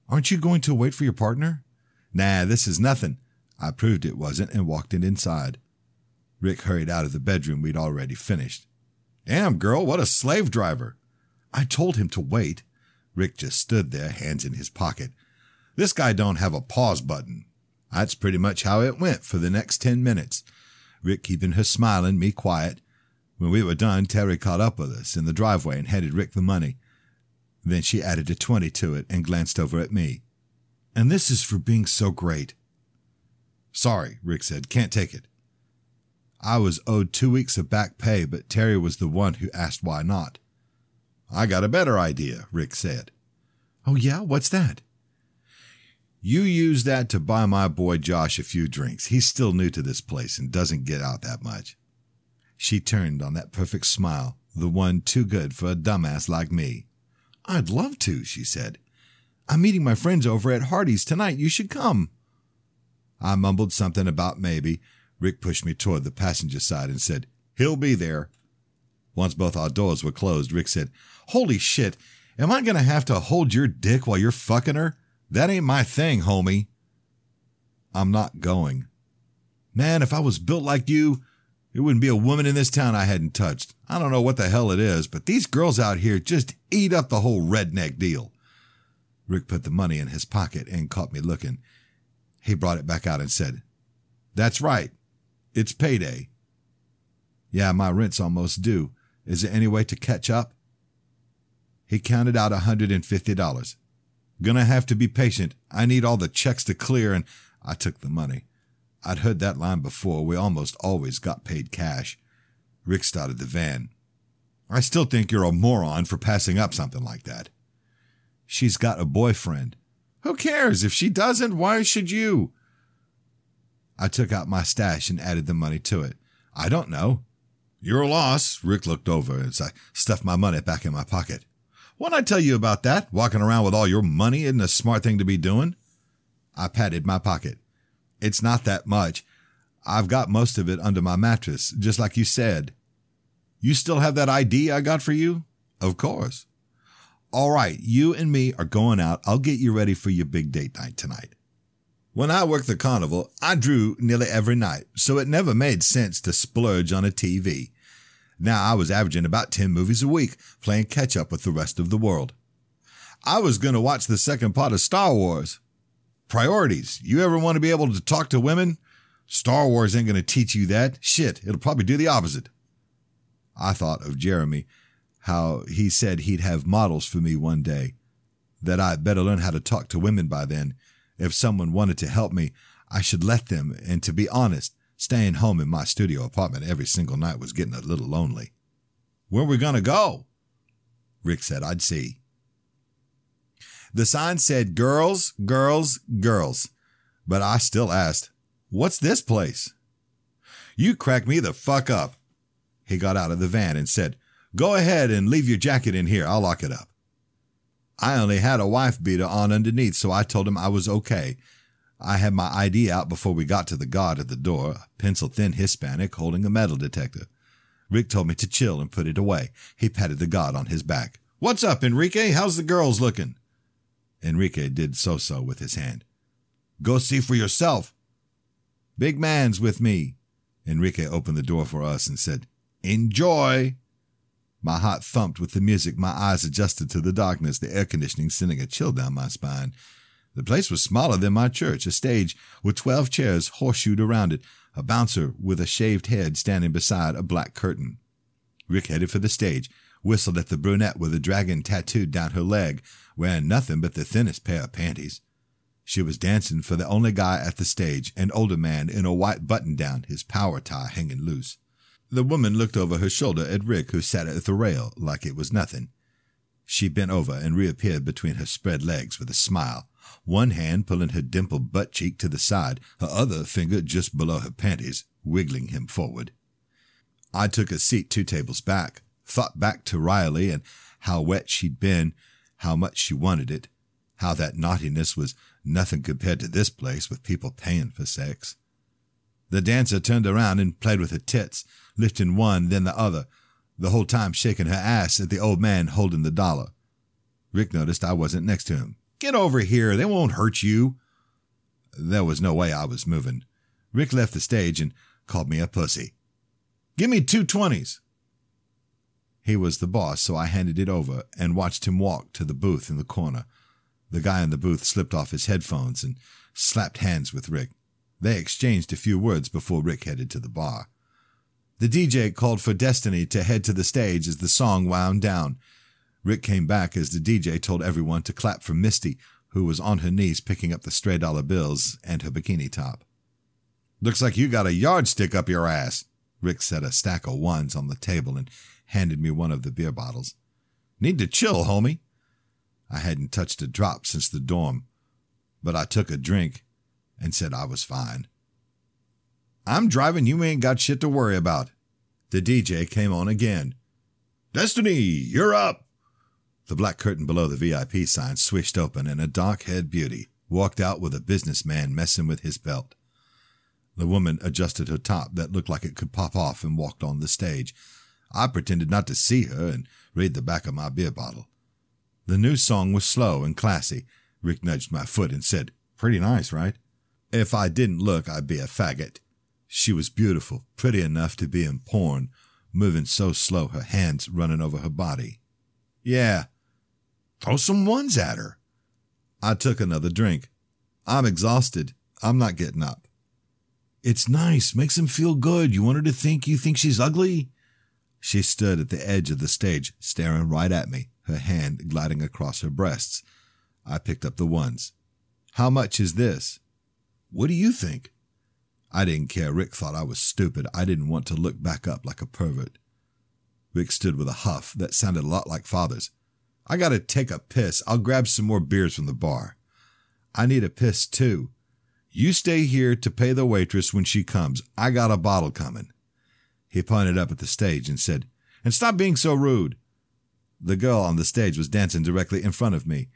Aren't you going to wait for your partner? Nah, this is nothing. I proved it wasn't and walked it inside. Rick hurried out of the bedroom we'd already finished. Damn, girl, what a slave driver. I told him to wait. Rick just stood there, hands in his pocket. This guy don't have a pause button. That's pretty much how it went for the next ten minutes. Rick keeping her smiling, me quiet. When we were done, Terry caught up with us in the driveway and handed Rick the money. Then she added a twenty to it and glanced over at me. And this is for being so great. Sorry, Rick said. Can't take it. I was owed two weeks of back pay, but Terry was the one who asked why not. I got a better idea, Rick said. Oh, yeah? What's that? You use that to buy my boy Josh a few drinks. He's still new to this place and doesn't get out that much. She turned on that perfect smile, the one too good for a dumbass like me. I'd love to, she said. I'm meeting my friends over at Hardy's tonight. You should come. I mumbled something about maybe. Rick pushed me toward the passenger side and said, He'll be there. Once both our doors were closed, Rick said, Holy shit, am I going to have to hold your dick while you're fucking her? That ain't my thing, homie. I'm not going. Man, if I was built like you, there wouldn't be a woman in this town I hadn't touched. I don't know what the hell it is, but these girls out here just eat up the whole redneck deal. Rick put the money in his pocket and caught me looking. He brought it back out and said, That's right. It's payday. Yeah, my rent's almost due. Is there any way to catch up? He counted out a $150. Gonna have to be patient. I need all the checks to clear, and I took the money. I'd heard that line before. We almost always got paid cash. Rick started the van. I still think you're a moron for passing up something like that. She's got a boyfriend. Who cares? If she doesn't, why should you? I took out my stash and added the money to it. I don't know. Your loss. Rick looked over as I stuffed my money back in my pocket. What'd I tell you about that? Walking around with all your money isn't a smart thing to be doing. I patted my pocket. It's not that much. I've got most of it under my mattress, just like you said. You still have that ID I got for you? Of course. All right, you and me are going out. I'll get you ready for your big date night tonight. When I worked the carnival, I drew nearly every night, so it never made sense to splurge on a TV. Now I was averaging about 10 movies a week, playing catch up with the rest of the world. I was going to watch the second part of Star Wars. Priorities. You ever want to be able to talk to women? Star Wars ain't going to teach you that. Shit, it'll probably do the opposite. I thought of Jeremy, how he said he'd have models for me one day, that I'd better learn how to talk to women by then. If someone wanted to help me, I should let them, and to be honest, Staying home in my studio apartment every single night was getting a little lonely. Where we gonna go? Rick said I'd see. The sign said girls, girls, girls, but I still asked, What's this place? You crack me the fuck up. He got out of the van and said, Go ahead and leave your jacket in here. I'll lock it up. I only had a wife beater on underneath, so I told him I was okay I had my ID out before we got to the guard at the door, a pencil thin Hispanic holding a metal detector. Rick told me to chill and put it away. He patted the guard on his back. What's up, Enrique? How's the girls looking? Enrique did so so with his hand. Go see for yourself. Big man's with me. Enrique opened the door for us and said, Enjoy. My heart thumped with the music, my eyes adjusted to the darkness, the air conditioning sending a chill down my spine. The place was smaller than my church, a stage with 12 chairs horseshoed around it, a bouncer with a shaved head standing beside a black curtain. Rick headed for the stage, whistled at the brunette with a dragon tattooed down her leg, wearing nothing but the thinnest pair of panties. She was dancing for the only guy at the stage, an older man in a white button down, his power tie hanging loose. The woman looked over her shoulder at Rick, who sat at the rail like it was nothing. She bent over and reappeared between her spread legs with a smile, one hand pulling her dimpled butt cheek to the side, her other finger just below her panties, wiggling him forward. I took a seat two tables back, thought back to Riley and how wet she'd been, how much she wanted it, how that naughtiness was nothing compared to this place with people paying for sex. The dancer turned around and played with her tits, lifting one, then the other, the whole time shaking her ass at the old man holding the dollar. Rick noticed I wasn't next to him. Get over here. They won't hurt you. There was no way I was moving. Rick left the stage and called me a pussy. Give me two twenties. He was the boss, so I handed it over and watched him walk to the booth in the corner. The guy in the booth slipped off his headphones and slapped hands with Rick. They exchanged a few words before Rick headed to the bar. The DJ called for Destiny to head to the stage as the song wound down. Rick came back as the DJ told everyone to clap for Misty, who was on her knees picking up the stray dollar bills and her bikini top. Looks like you got a yardstick up your ass. Rick set a stack of ones on the table and handed me one of the beer bottles. Need to chill, homie. I hadn't touched a drop since the dorm, but I took a drink and said I was fine. I'm driving, you ain't got shit to worry about. The DJ came on again. Destiny, you're up. The black curtain below the VIP sign swished open, and a dark haired beauty walked out with a businessman messing with his belt. The woman adjusted her top that looked like it could pop off and walked on the stage. I pretended not to see her and read the back of my beer bottle. The new song was slow and classy. Rick nudged my foot and said, Pretty nice, right? If I didn't look, I'd be a faggot. She was beautiful, pretty enough to be in porn, moving so slow, her hands running over her body. Yeah, throw some ones at her. I took another drink. I'm exhausted. I'm not getting up. It's nice, makes him feel good. You want her to think you think she's ugly? She stood at the edge of the stage, staring right at me, her hand gliding across her breasts. I picked up the ones. How much is this? What do you think? I didn't care. Rick thought I was stupid. I didn't want to look back up like a pervert. Rick stood with a huff that sounded a lot like father's. I gotta take a piss. I'll grab some more beers from the bar. I need a piss too. You stay here to pay the waitress when she comes. I got a bottle coming. He pointed up at the stage and said, And stop being so rude. The girl on the stage was dancing directly in front of me.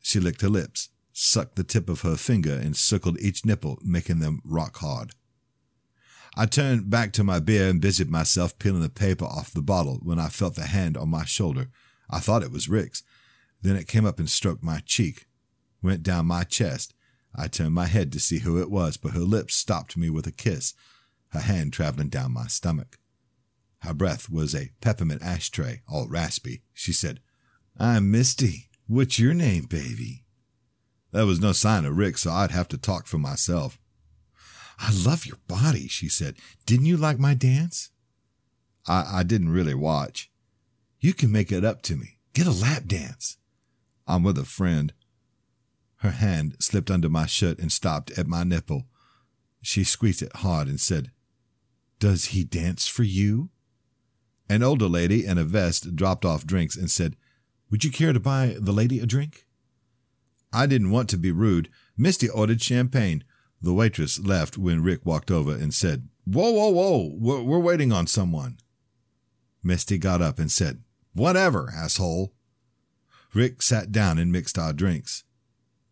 She licked her lips, sucked the tip of her finger, and circled each nipple, making them rock hard. I turned back to my beer and busied myself peeling the paper off the bottle when I felt the hand on my shoulder. I thought it was Rick's. Then it came up and stroked my cheek, went down my chest. I turned my head to see who it was, but her lips stopped me with a kiss, her hand traveling down my stomach. Her breath was a peppermint ashtray, all raspy. She said, I'm Misty. What's your name, baby? There was no sign of Rick, so I'd have to talk for myself. I love your body, she said. Didn't you like my dance? I, I didn't really watch. You can make it up to me. Get a lap dance. I'm with a friend. Her hand slipped under my shirt and stopped at my nipple. She squeezed it hard and said, Does he dance for you? An older lady in a vest dropped off drinks and said, Would you care to buy the lady a drink? I didn't want to be rude. Misty ordered champagne. The waitress left when Rick walked over and said, Whoa, whoa, whoa, we're, we're waiting on someone. Misty got up and said, Whatever, asshole. Rick sat down and mixed our drinks.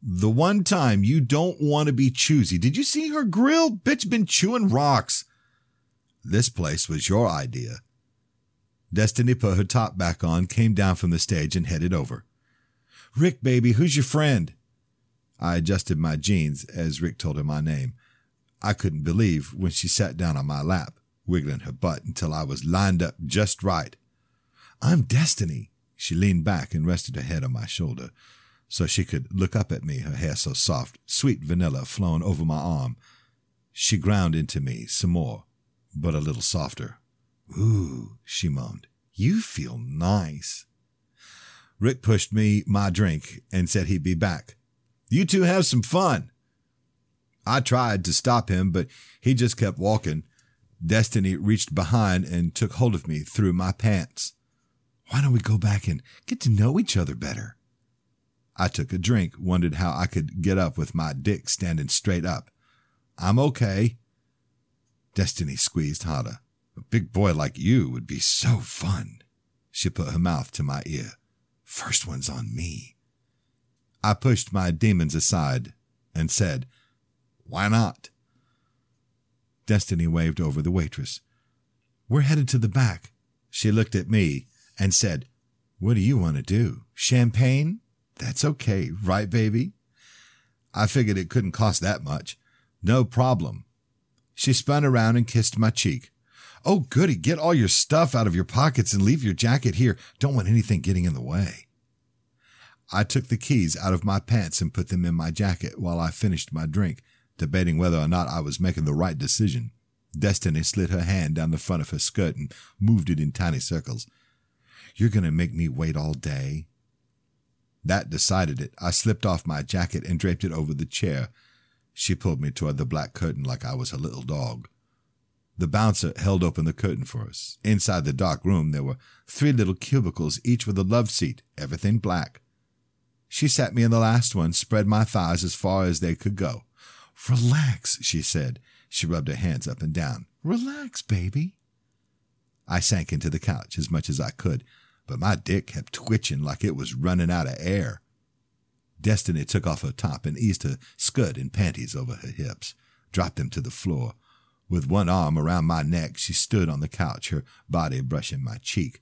The one time you don't want to be choosy. Did you see her grill? Bitch been chewing rocks. This place was your idea. Destiny put her top back on, came down from the stage, and headed over. Rick, baby, who's your friend? I adjusted my jeans as Rick told her my name. I couldn't believe when she sat down on my lap, wiggling her butt until I was lined up just right. I'm Destiny. She leaned back and rested her head on my shoulder so she could look up at me, her hair so soft, sweet vanilla flowing over my arm. She ground into me some more, but a little softer. Ooh, she moaned. You feel nice. Rick pushed me my drink and said he'd be back. You two have some fun. I tried to stop him, but he just kept walking. Destiny reached behind and took hold of me through my pants. Why don't we go back and get to know each other better? I took a drink, wondered how I could get up with my dick standing straight up. I'm okay. Destiny squeezed harder. A big boy like you would be so fun. She put her mouth to my ear. First one's on me. I pushed my demons aside and said, Why not? Destiny waved over the waitress. We're headed to the back. She looked at me and said, What do you want to do? Champagne? That's okay, right, baby? I figured it couldn't cost that much. No problem. She spun around and kissed my cheek. Oh, goody, get all your stuff out of your pockets and leave your jacket here. Don't want anything getting in the way. I took the keys out of my pants and put them in my jacket while I finished my drink, debating whether or not I was making the right decision. Destiny slid her hand down the front of her skirt and moved it in tiny circles. You're going to make me wait all day? That decided it. I slipped off my jacket and draped it over the chair. She pulled me toward the black curtain like I was a little dog. The bouncer held open the curtain for us. Inside the dark room, there were three little cubicles, each with a love seat, everything black. She sat me in the last one, spread my thighs as far as they could go. Relax, she said. She rubbed her hands up and down. Relax, baby. I sank into the couch as much as I could, but my dick kept twitching like it was running out of air. Destiny took off her top and eased her skirt and panties over her hips, dropped them to the floor. With one arm around my neck, she stood on the couch, her body brushing my cheek.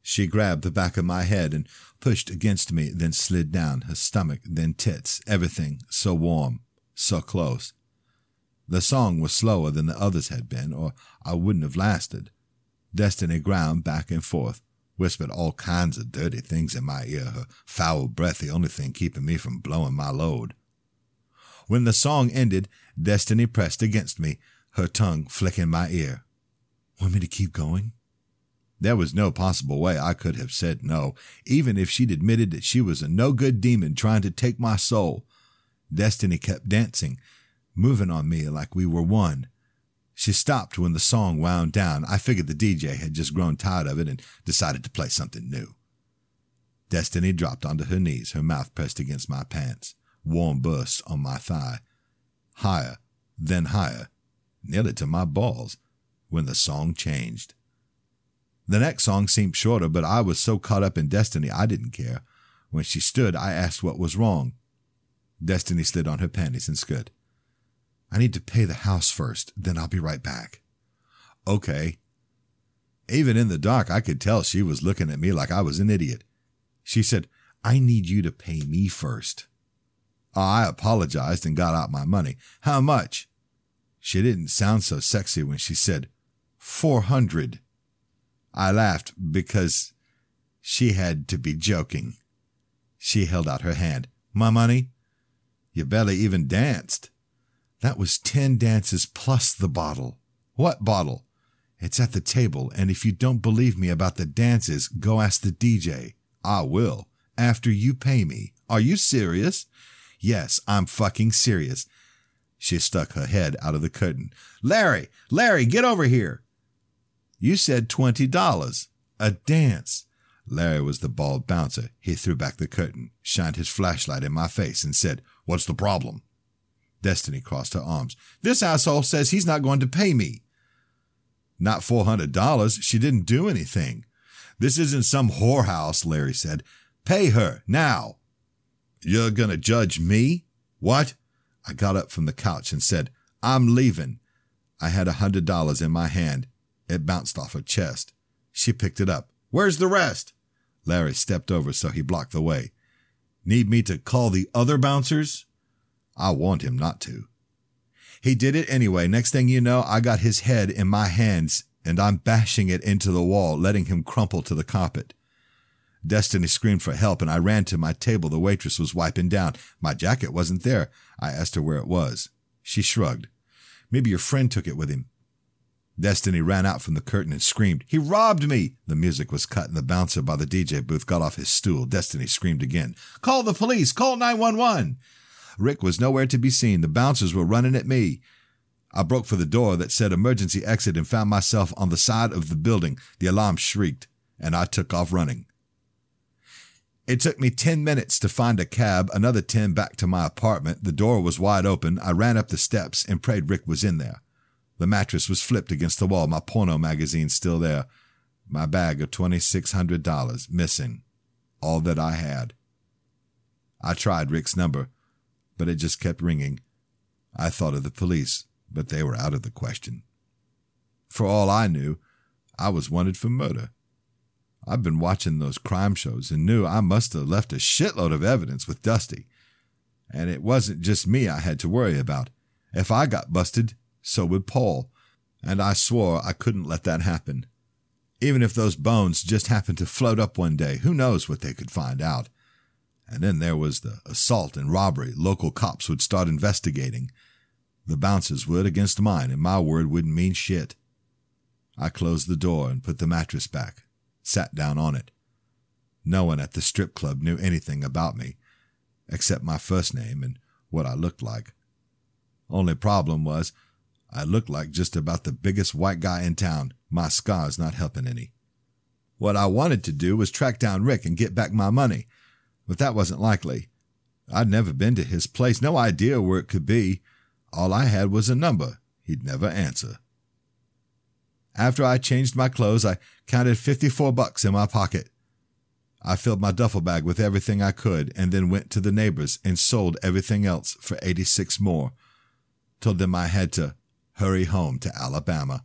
She grabbed the back of my head and pushed against me, then slid down, her stomach, then tits, everything so warm, so close. The song was slower than the others had been, or I wouldn't have lasted. Destiny ground back and forth, whispered all kinds of dirty things in my ear, her foul breath the only thing keeping me from blowing my load. When the song ended, Destiny pressed against me, her tongue flicking my ear. Want me to keep going? There was no possible way I could have said no, even if she'd admitted that she was a no good demon trying to take my soul. Destiny kept dancing, moving on me like we were one. She stopped when the song wound down. I figured the DJ had just grown tired of it and decided to play something new. Destiny dropped onto her knees, her mouth pressed against my pants. Warm bursts on my thigh. Higher, then higher, nearly to my balls, when the song changed. The next song seemed shorter, but I was so caught up in Destiny I didn't care. When she stood, I asked what was wrong. Destiny slid on her panties and skirt. I need to pay the house first, then I'll be right back. Okay. Even in the dark, I could tell she was looking at me like I was an idiot. She said, I need you to pay me first. Oh, I apologized and got out my money. How much? She didn't sound so sexy when she said, Four hundred. I laughed because she had to be joking. She held out her hand. My money? You barely even danced. That was ten dances plus the bottle. What bottle? It's at the table, and if you don't believe me about the dances, go ask the DJ. I will. After you pay me. Are you serious? Yes, I'm fucking serious. She stuck her head out of the curtain. Larry, Larry, get over here. You said twenty dollars. A dance. Larry was the bald bouncer. He threw back the curtain, shined his flashlight in my face, and said, What's the problem? Destiny crossed her arms. This asshole says he's not going to pay me. Not four hundred dollars. She didn't do anything. This isn't some whorehouse, Larry said. Pay her, now. You're gonna judge me? What? I got up from the couch and said, I'm leaving. I had a hundred dollars in my hand. It bounced off her chest. She picked it up. Where's the rest? Larry stepped over so he blocked the way. Need me to call the other bouncers? I warned him not to. He did it anyway. Next thing you know, I got his head in my hands and I'm bashing it into the wall, letting him crumple to the carpet. Destiny screamed for help and I ran to my table the waitress was wiping down. My jacket wasn't there. I asked her where it was. She shrugged. Maybe your friend took it with him. Destiny ran out from the curtain and screamed, He robbed me! The music was cut and the bouncer by the DJ booth got off his stool. Destiny screamed again, Call the police! Call 911! Rick was nowhere to be seen. The bouncers were running at me. I broke for the door that said emergency exit and found myself on the side of the building. The alarm shrieked, and I took off running. It took me 10 minutes to find a cab, another 10 back to my apartment. The door was wide open. I ran up the steps and prayed Rick was in there. The mattress was flipped against the wall, my porno magazine still there. My bag of $2,600 missing. All that I had. I tried Rick's number, but it just kept ringing. I thought of the police, but they were out of the question. For all I knew, I was wanted for murder. I've been watching those crime shows and knew I must have left a shitload of evidence with Dusty. And it wasn't just me I had to worry about. If I got busted, so would Paul. And I swore I couldn't let that happen. Even if those bones just happened to float up one day, who knows what they could find out. And then there was the assault and robbery. Local cops would start investigating. The bouncers would against mine, and my word wouldn't mean shit. I closed the door and put the mattress back, sat down on it. No one at the strip club knew anything about me, except my first name and what I looked like. Only problem was, I looked like just about the biggest white guy in town, my scars not helping any. What I wanted to do was track down Rick and get back my money, but that wasn't likely. I'd never been to his place, no idea where it could be. All I had was a number he'd never answer. After I changed my clothes, I counted 54 bucks in my pocket. I filled my duffel bag with everything I could and then went to the neighbors and sold everything else for 86 more. Told them I had to hurry home to Alabama.